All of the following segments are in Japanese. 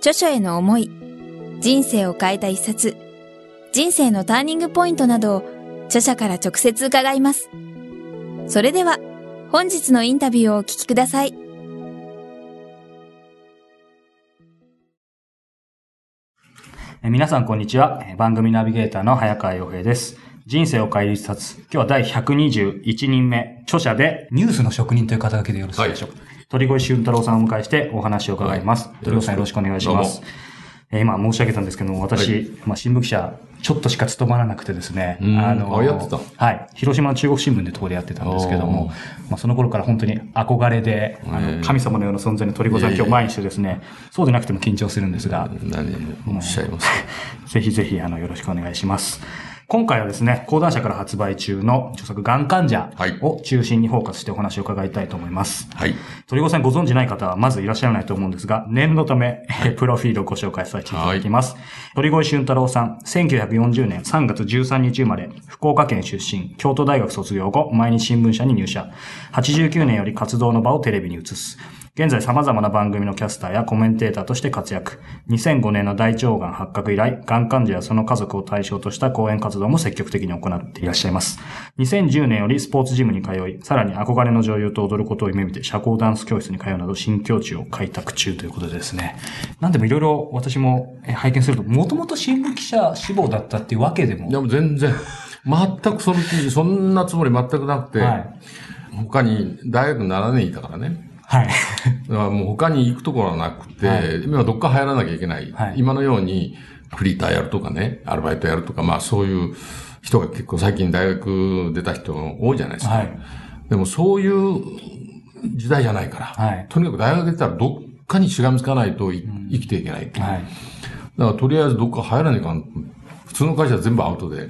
著書への思い、人生を変えた一冊、人生のターニングポイントなどを著者から直接伺います。それでは、本日のインタビューをお聞きください。皆さんこんにちは。番組ナビゲーターの早川洋平です。人生を変える一冊。今日は第121人目、著者でニュースの職人という肩書きでよろしいでしょうか？はい、鳥越俊太郎さんをお迎えしてお話を伺います。はい、鳥越さんよろしくお願いします。え今申し上げたんですけども、私、はい、まあ、新聞記者、ちょっとしか務まらなくてですね。あの、あ、やってたはい。広島の中国新聞でとこでやってたんですけども、まあ、その頃から本当に憧れで、あの、神様のような存在の鳥子さん今日前にしてですね、そうでなくても緊張するんですが。何おっしゃいます ぜひぜひ、あの、よろしくお願いします。今回はですね、講談社から発売中の著作、がん患者を中心にフォーカスしてお話を伺いたいと思います。はい。鳥越さんご存知ない方はまずいらっしゃらないと思うんですが、念のため、プロフィールをご紹介させていただきます。はい、鳥越俊太郎さん、1940年3月13日生まれ、福岡県出身、京都大学卒業後、毎日新聞社に入社。89年より活動の場をテレビに移す。現在様々な番組のキャスターやコメンテーターとして活躍。2005年の大腸がん発覚以来、がん患者やその家族を対象とした講演活動も積極的に行っていらっしゃいます。2010年よりスポーツジムに通い、さらに憧れの女優と踊ることを夢見て社交ダンス教室に通うなど新境地を開拓中ということでですね。なんでもいろいろ私も拝見すると、もともと新聞記者志望だったっていうわけでも。いや、も全然。全くその記そんなつもり全くなくて、はい、他に大学7年いたからね。はい。だからもう他に行くところはなくて、はい、今どっか入らなきゃいけない。はい、今のように、フリーターやるとかね、アルバイトやるとか、まあそういう人が結構最近大学出た人多いじゃないですか。はい、でもそういう時代じゃないから、はい、とにかく大学出たらどっかにしがみつかないと、うん、生きていけない。はい、だからとりあえずどっか入らないかん。普通の会社は全部アウトで、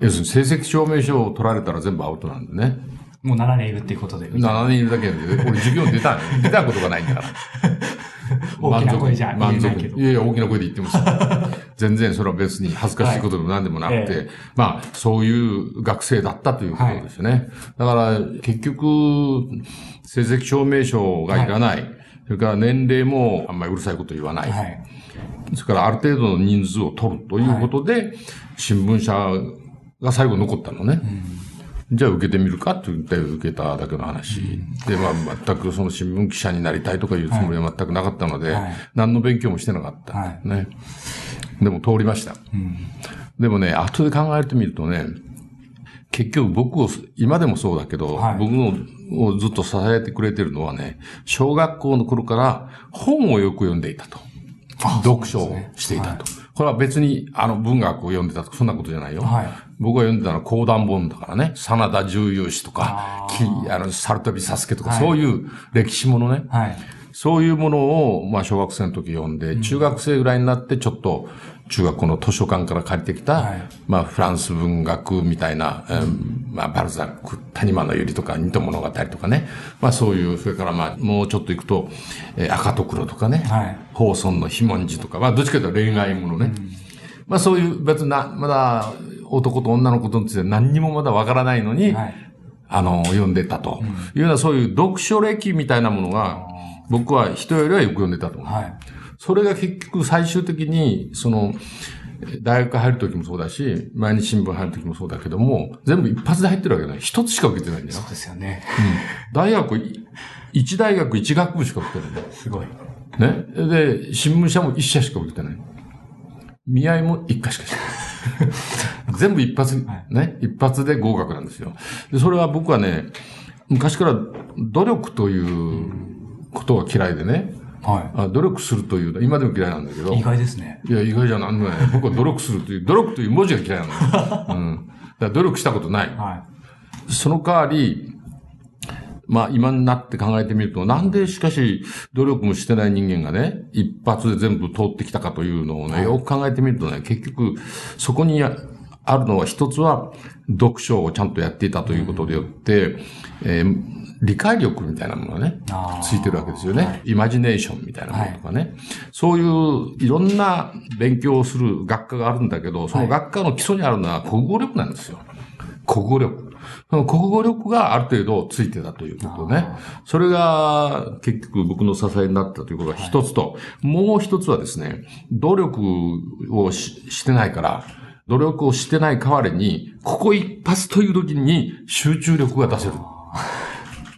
要するに成績証明書を取られたら全部アウトなんでね。もう7年いるっていうことで。7年いるだけで、俺授業出た、出たことがないんだから。大きな声じゃ満足。いやいや、大きな声で言ってます。全然それは別に恥ずかしいことでも何でもなくて、はいえまあ、そういう学生だったということですね。はい、だから、結局、成績証明書がいらない。はい、それから年齢もあんまりうるさいこと言わない。はい、それからある程度の人数を取るということで、新聞社が最後残ったのね。うんじゃあ受けてみるかって言って受けただけの話。で、まあ全くその新聞記者になりたいとかいうつもりは全くなかったので、はい、何の勉強もしてなかった。はい、ね。でも通りました。うん、でもね、後で考えてみるとね、結局僕を、今でもそうだけど、はい、僕をずっと支えてくれてるのはね、小学校の頃から本をよく読んでいたと。読書をしていたと。これは別に、あの、文学を読んでたとか、そんなことじゃないよ。はい、僕が読んでたのは講談本だからね、真田重勇士とか、ああの、サルタビサスケとか、はい、そういう歴史ものね。はい、そういうものを、まあ、小学生の時読んで、うん、中学生ぐらいになって、ちょっと、中学校の図書館から借りてきた、はい、まあ、フランス文学みたいな、うん、まあ、バルザック、谷間の百合とか、二戸物語とかね。まあ、そういう、それからまあ、もうちょっと行くと、えー、赤と黒とかね。はい。宝尊の非文字とか、まあ、どっちかというと恋愛ものね。うん、まあ、そういう、別な、まだ、男と女のことについて何にもまだわからないのに、はい、あの、読んでたと、いうような、そういう読書歴みたいなものが、僕は人よりはよく読んでたと思う。はい、それが結局最終的に、その、大学入るときもそうだし、毎日新聞入るときもそうだけども、全部一発で入ってるわけない。一つしか受けてないんだよ。そうですよね。うん。大学、一大学一学部しか受けてない。すごい。ね。で、新聞社も一社しか受けてない。見合いも一回しかしない。全部一発、ね、一発で合格なんですよ。で、それは僕はね、昔から努力ということが嫌いでね、はい。努力するという、今でも嫌いなんだけど。意外ですね。いや、意外じゃない。僕は努力するという、努力という文字が嫌いなんだよ。うん。だから努力したことない。はい。その代わり、まあ今になって考えてみると、なんでしかし努力もしてない人間がね、一発で全部通ってきたかというのをね、よく考えてみるとね、結局そこにあるのは一つは読書をちゃんとやっていたということでよって、えー、理解力みたいなものがね、ついてるわけですよね、はい。イマジネーションみたいなものとかね、はい、そういういろんな勉強をする学科があるんだけど、その学科の基礎にあるのは国語力なんですよ。国語力。その国語力がある程度ついてたということね。それが結局僕の支えになったということが一つと、はい、もう一つはですね、努力をしてないから、努力をしてない代わりに、ここ一発という時に集中力が出せる。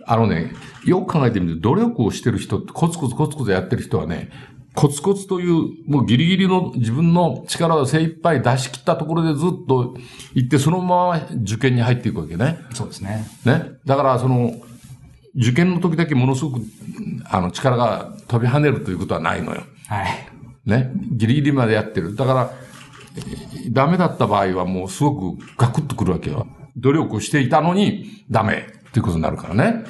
あのね、よく考えてみると、努力をしてる人、コツコツコツコツやってる人はね、コツコツという、もうギリギリの自分の力を精一杯出し切ったところでずっと行って、そのまま受験に入っていくわけね。そうですね。ね。だから、その、受験の時だけものすごく、あの、力が飛び跳ねるということはないのよ。はい。ね。ギリギリまでやってる。だから、ダメだった場合はもうすごくガクッとくるわけよ。努力していたのにダメっていうことになるからね。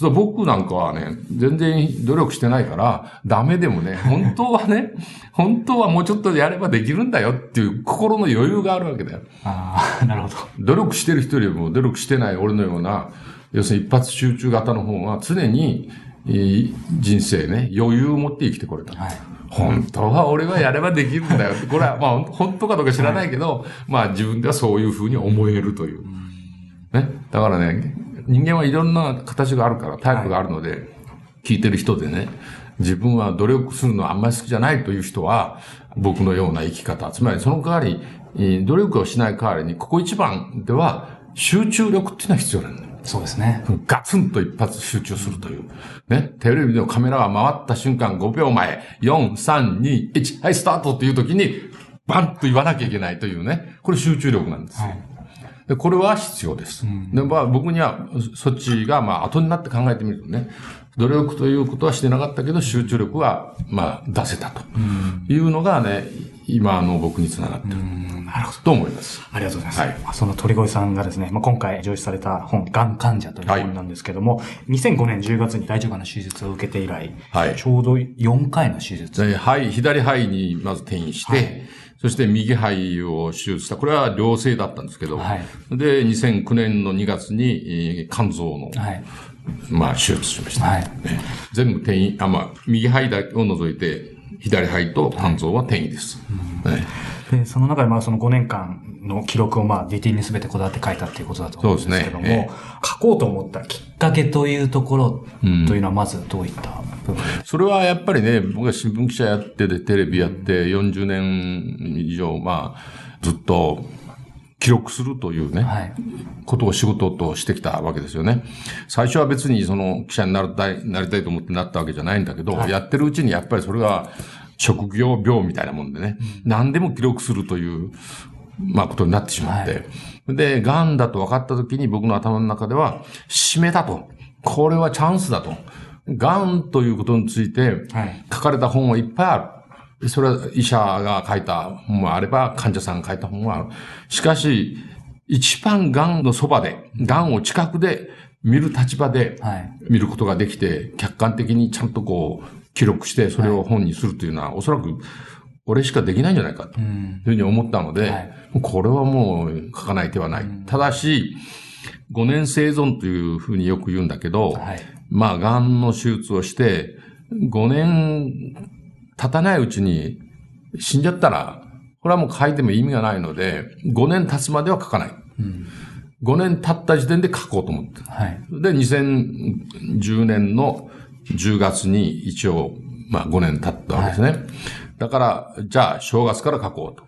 そう僕なんかはね、全然努力してないから、ダメでもね、本当はね、本当はもうちょっとやればできるんだよっていう心の余裕があるわけだよ。ああ、なるほど。努力してる人よりも努力してない俺のような、要するに一発集中型の方が常に、人生ね、余裕を持って生きてこれた。はい本当は俺はやればできるんだよ。これはまあ本当かどうか知らないけど、はい、まあ自分ではそういうふうに思えるという。ね。だからね、人間はいろんな形があるから、タイプがあるので、はい、聞いてる人でね、自分は努力するのはあんまり好きじゃないという人は、僕のような生き方、つまりその代わり、努力をしない代わりに、ここ一番では集中力っていうのは必要なんだよ。そうですね。ガツンと一発集中するという。ね。テレビのカメラが回った瞬間5秒前、4、3、2、1、はい、スタートっていう時に、バンと言わなきゃいけないというね。これ集中力なんです。はい、でこれは必要です。うん、で、まあ僕には、そっちが、まあ後になって考えてみるとね、努力ということはしてなかったけど、集中力は、まあ出せたというのがね、今の僕につながってる。なるほど。と思います。ありがとうございます。はい、その鳥越さんがですね、まあ、今回上司された本、がん患者という本なんですけども、はい、2005年10月に大腸がんの手術を受けて以来、はい、ちょうど4回の手術。はい、左肺にまず転移して、はいそして右肺を手術した。これは良性だったんですけど、はい、で、2009年の2月に、肝臓の、はい、まあ、手術しました、はい。ね。全部転移、あ、まあ、右肺だを除いて、左肺と肝臓は転移です。はい、で、その中でまあその5年間の記録をまあディティに全てこだわって書いたっていうことだと思うんですけども、ね。えー、書こうと思ったきっかけというところというのはまずどういった部分、うん、それはやっぱりね、僕が新聞記者やってでテレビやって40年以上、まあ、ずっと記録するというね、はい、ことを仕事としてきたわけですよね。最初は別にその記者になりたい、なりたいと思ってなったわけじゃないんだけど、はい、やってるうちにやっぱりそれが職業病みたいなもんでね、うん、何でも記録するという、まあことになってしまって、はい、で、癌だと分かった時に僕の頭の中では、締めだと。これはチャンスだと。癌ということについて書かれた本はいっぱいある。それは医者が書いた本もあれば、患者さんが書いた本もある。しかし、一番癌のそばで、癌を近くで見る立場で見ることができて、客観的にちゃんとこう、記録して、それを本にするというのは、おそらく、俺しかできないんじゃないかというふうに思ったので、これはもう書かない手はない。ただし、5年生存というふうによく言うんだけど、まあ、癌の手術をして、5年経たないうちに死んじゃったら、これはもう書いても意味がないので、5年経つまでは書かない。うん、5年経った時点で書こうと思って。はい、で、2010年の10月に一応、まあ5年経ったわけですね。はい、だから、じゃあ正月から書こうと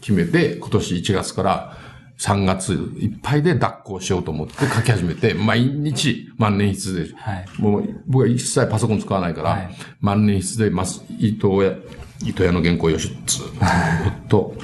決めて、今年1月から3月いっぱいで脱行しようと思って書き始めて、毎日万年筆で、はい、もう僕は一切パソコン使わないから、はい、万年筆で、ます、糸屋、糸屋の原稿用紙ずっと、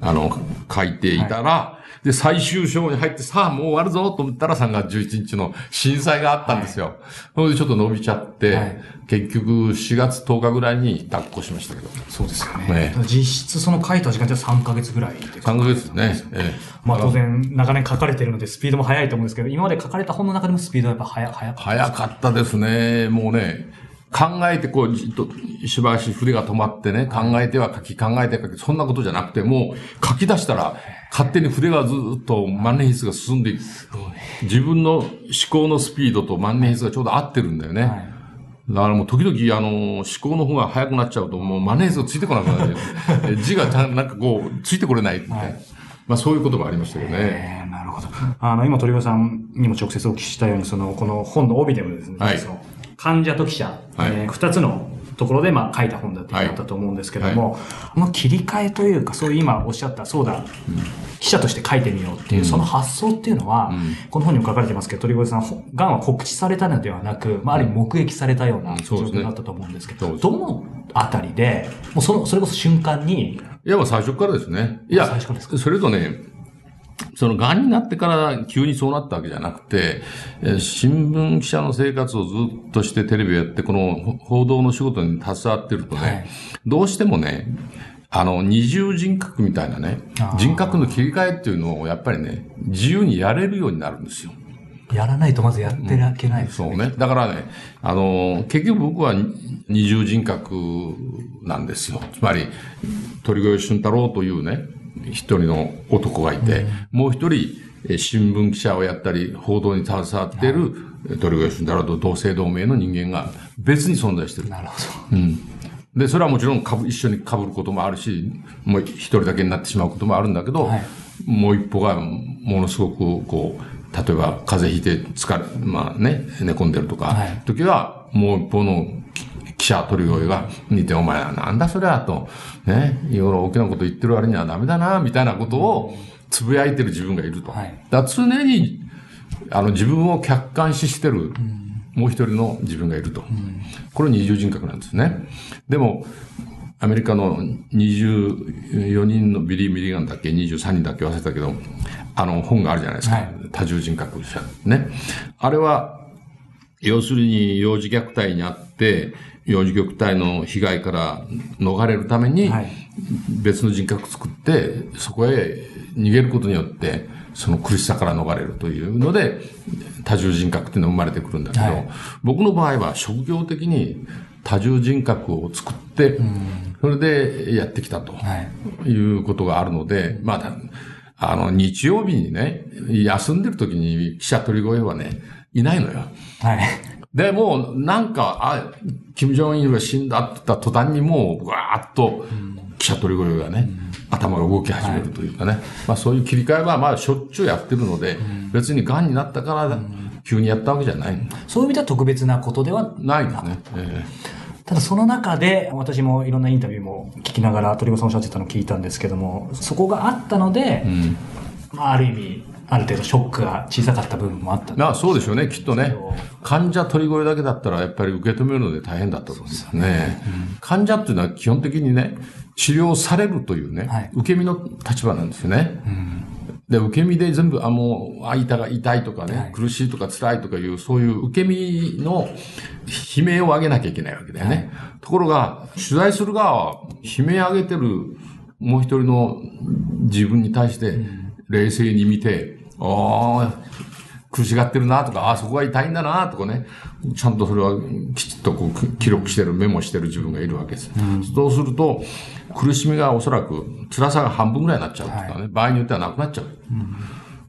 あの、書いていたら、で、最終章に入って、さあもう終わるぞと思ったら3月11日の震災があったんですよ。はい、それでちょっと伸びちゃって、はい、結局4月10日ぐらいに脱行しましたけど。そうですよね。ね実質その書いた時間じゃ3ヶ月ぐらい3ヶ月ですね。ええ、まあ当然長年書かれてるのでスピードも速いと思うんですけど、今まで書かれた本の中でもスピードはやっぱ速速かった早かったですね。もうね、考えてこう、じっと、しばし筆が止まってね、考えては書き、考えて書き、そんなことじゃなくて、もう書き出したら、勝手に筆がずっと万年筆が進んでいく。自分の思考のスピードと万年筆がちょうど合ってるんだよね。はいだからもう時々、あの、思考の方が早くなっちゃうと、もうマネージがついてこなくなる。字がなんかこう、ついてこれないみたいな。はい、まあそういうこともありましたよね。なるほど。あの、今鳥越さんにも直接お聞きしたように、その、この本の帯でもですね、はい、患者と記者、はい、えー、二つのところで、まあ、書いた本だって言ったと思うんですけども、はい。はい、この切り替えというか、そういう今おっしゃった、そうだ、うん、記者として書いてみようっていう、その発想っていうのは、うん、この本にも書かれてますけど、鳥越さん、がんは告知されたのではなく、まあ、ある意味目撃されたような状況だったと思うんですけど、ね、どのあたりで、もうその、それこそ瞬間に、いや、もう最初からですね。いや、最初からですか？それとね、その癌になってから急にそうなったわけじゃなくて、新聞記者の生活をずっとしてテレビをやって、この報道の仕事に携わってるとね、はい、どうしてもね、あの、二重人格みたいなね、人格の切り替えっていうのをやっぱりね、自由にやれるようになるんですよ。やらないとまずやってらけないですね、うん、そうね。だからね、あの、結局僕は二重人格なんですよ。つまり、鳥越俊太郎というね、一人の男がいて、もう一人、新聞記者をやったり、報道に携わっている、鳥越俊太郎と同姓同名の人間が別に存在してる。なるほど。うん。で、それはもちろんかぶ一緒に被ることもあるし、もう一人だけになってしまうこともあるんだけど、はい、もう一歩がものすごく、こう、例えば風邪ひいて疲れ、まあね、寝込んでるとか、はい、時はもう一方の記者鳥越が見て、お前はなんだそれはと、ね、いろいろ大きなこと言ってる割にはダメだな、みたいなことをつぶやいてる自分がいると。はい、だ常に、あの、自分を客観視してる、もう一人の自分がいると。これ二重人格なんですね。でも、アメリカの24人のビリー・ミリガンだっけ、23人だっけ忘れたけど、あの本があるじゃないですか。はい、多重人格者。ね。あれは、要するに幼児虐待にあって、幼児虐待の被害から逃れるために、別の人格を作って、そこへ逃げることによって、その苦しさから逃れるというので、多重人格っていうのが生まれてくるんだけど、はい、僕の場合は職業的に多重人格を作って、それでやってきたということがあるので、まあ、あの、日曜日にね、休んでる時に記者鳥越はね、いないのよ。はい。で、もう、なんか、あ、金正恩が死んだって言った途端にもう、わーっと、記者取り声がね、頭が動き始めるというかね。まあそういう切り替えは、まあしょっちゅうやってるので、別に癌になったから、急にやったわけじゃない。そういう意味では特別なことではないですね。えー、ただその中で、私もいろんなインタビューも聞きながら、鳥越さんおっしゃってたのを聞いたんですけども、そこがあったので、うん、まあある意味、ある程度ショックが小さかった部分もあったあそうでしょうね、きっとね。患者取り声だけだったらやっぱり受け止めるので大変だったと思うんですよね。うん、患者っていうのは基本的にね、治療されるというね、はい、受け身の立場なんですよね。うんで、受け身で全部、あ、もう、あ、痛が痛いとかね、はい、苦しいとか辛いとかいう、そういう受け身の悲鳴を上げなきゃいけないわけだよね。はい、ところが、取材する側は、悲鳴上げてるもう一人の自分に対して、冷静に見て、ああ、苦しがってるなとか、ああ、そこが痛いんだなとかね、ちゃんとそれはきちっとこう記録してる、メモしてる自分がいるわけです。うん、そうすると、苦しみがおそらく辛さが半分ぐらいになっちゃうとかね、はい、場合によってはなくなっちゃう。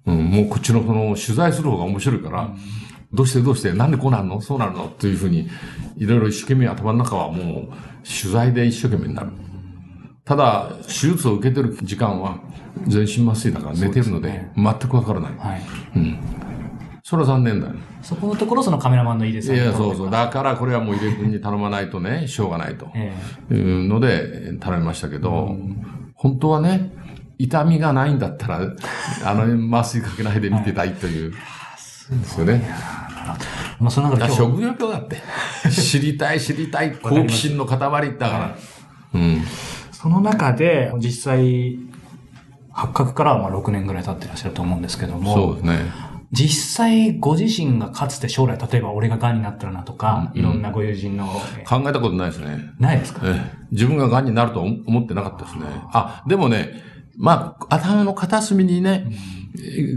うん、うん、もうこっちのその取材する方が面白いから、うん、どうしてどうしてなんでこうなるの？そうなるの？というふうに、いろいろ一生懸命頭の中はもう取材で一生懸命になる。ただ、手術を受けてる時間は全身麻酔だから寝てるので、全くわからない。はい。うん。それは残念だよ。そこのところそのカメラマンのいいですね。いや、そうそう。だからこれはもう井出君に頼まないとね、しょうがないと。いうので頼みましたけど、本当はね、痛みがないんだったら、あの、麻酔かけないで見てたいという。ですよね。まあ、その中で。職業病だって。知りたい、知りたい、好奇心の塊だから。うん。その中で、実際、発覚からはまあ6年ぐらい経ってらっしゃると思うんですけども。そうですね。実際ご自身がかつて将来、例えば俺が癌になったらなとか、うん、いろんなご友人の。考えたことないですね。ないですか、ええ、自分が癌になると思ってなかったですね。あ、でもね、まあ、頭の片隅にね、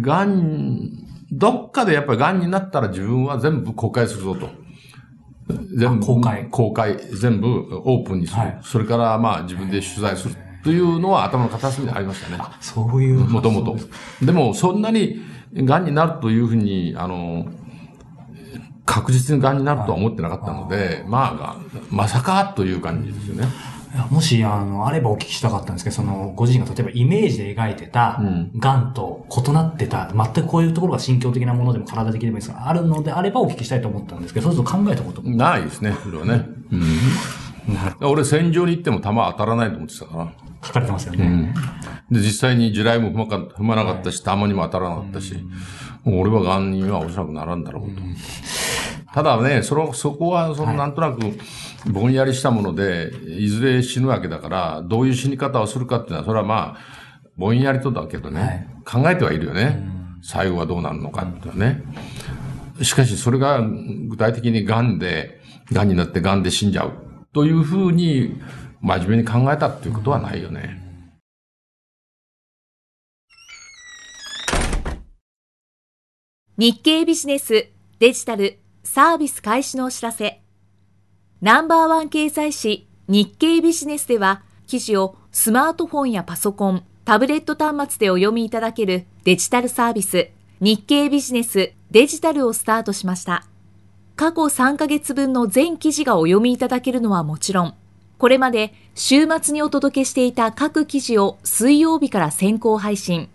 癌、どっかでやっぱり癌になったら自分は全部公開するぞと。全部公開。公開、全部オープンにする。はい、それからまあ自分で取材する。というのは頭の片隅にありましたね。あ、そういう。もともと。でも、そんなに、癌になるというふうに、あの、確実に癌になるとは思ってなかったので、まあ、まさかという感じですよね。もし、あの、あればお聞きしたかったんですけど、その、ご自身が例えばイメージで描いてた、癌と異なってた、全くこういうところが心境的なものでも体的でもいいですが、あるのであればお聞きしたいと思ったんですけど、そうすると考えたことも。ないですね、それはね。うん、俺、戦場に行っても弾当たらないと思ってたから。書かれてますよね。うん、で、実際に地雷も踏まか踏まなかったし、弾にも当たらなかったし、うん、俺は癌にはおそらくならんだろうと。ただね、その、そこは、その、なんとなく、ぼんやりしたもので、いずれ死ぬわけだから、どういう死に方をするかっていうのは、それはまあ、ぼんやりとだけどね、はい、考えてはいるよね。最後はどうなるのかっていうね。しかし、それが具体的に癌で、癌になって癌で死んじゃうというふうに、真面目に考えたっていうことはないよね。日経ビジネスデジタルサービス開始のお知らせ。ナンバーワン掲載誌日経ビジネスでは記事をスマートフォンやパソコン、タブレット端末でお読みいただけるデジタルサービス日経ビジネスデジタルをスタートしました。過去3ヶ月分の全記事がお読みいただけるのはもちろん、これまで週末にお届けしていた各記事を水曜日から先行配信。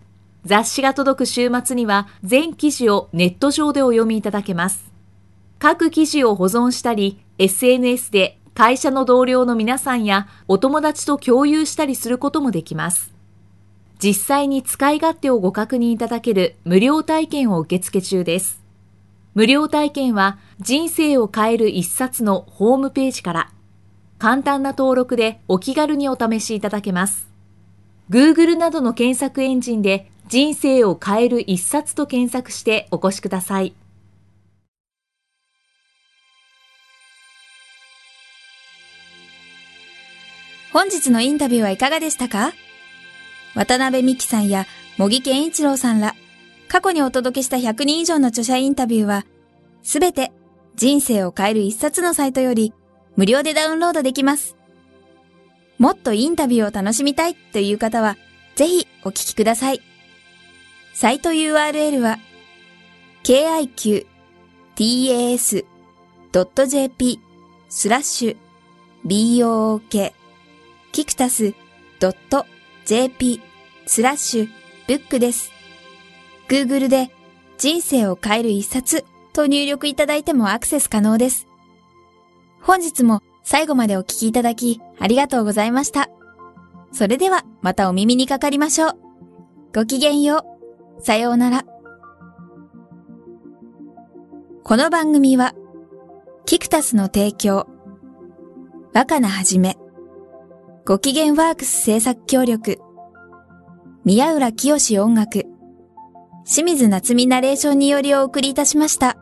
雑誌が届く週末には全記事をネット上でお読みいただけます。各記事を保存したり、SNS で会社の同僚の皆さんやお友達と共有したりすることもできます。実際に使い勝手をご確認いただける無料体験を受付中です。無料体験は人生を変える一冊のホームページから簡単な登録でお気軽にお試しいただけます。Google などの検索エンジンで人生を変える一冊と検索してお越しください。本日のインタビューはいかがでしたか？渡辺美希さんや茂木健一郎さんら、過去にお届けした100人以上の著者インタビューは、すべて人生を変える一冊のサイトより無料でダウンロードできます。もっとインタビューを楽しみたいという方は、ぜひお聞きください。サイト URL は、kiqtas.jp スラッシュ book キクタス .jp スラッシュブックです。Google で人生を変える一冊と入力いただいてもアクセス可能です。本日も最後までお聞きいただきありがとうございました。それではまたお耳にかかりましょう。ごきげんよう。さようなら。この番組は、キクタスの提供、若菜はじめ、ご機嫌ワークス制作協力、宮浦清志音楽、清水夏美ナレーションによりお送りいたしました。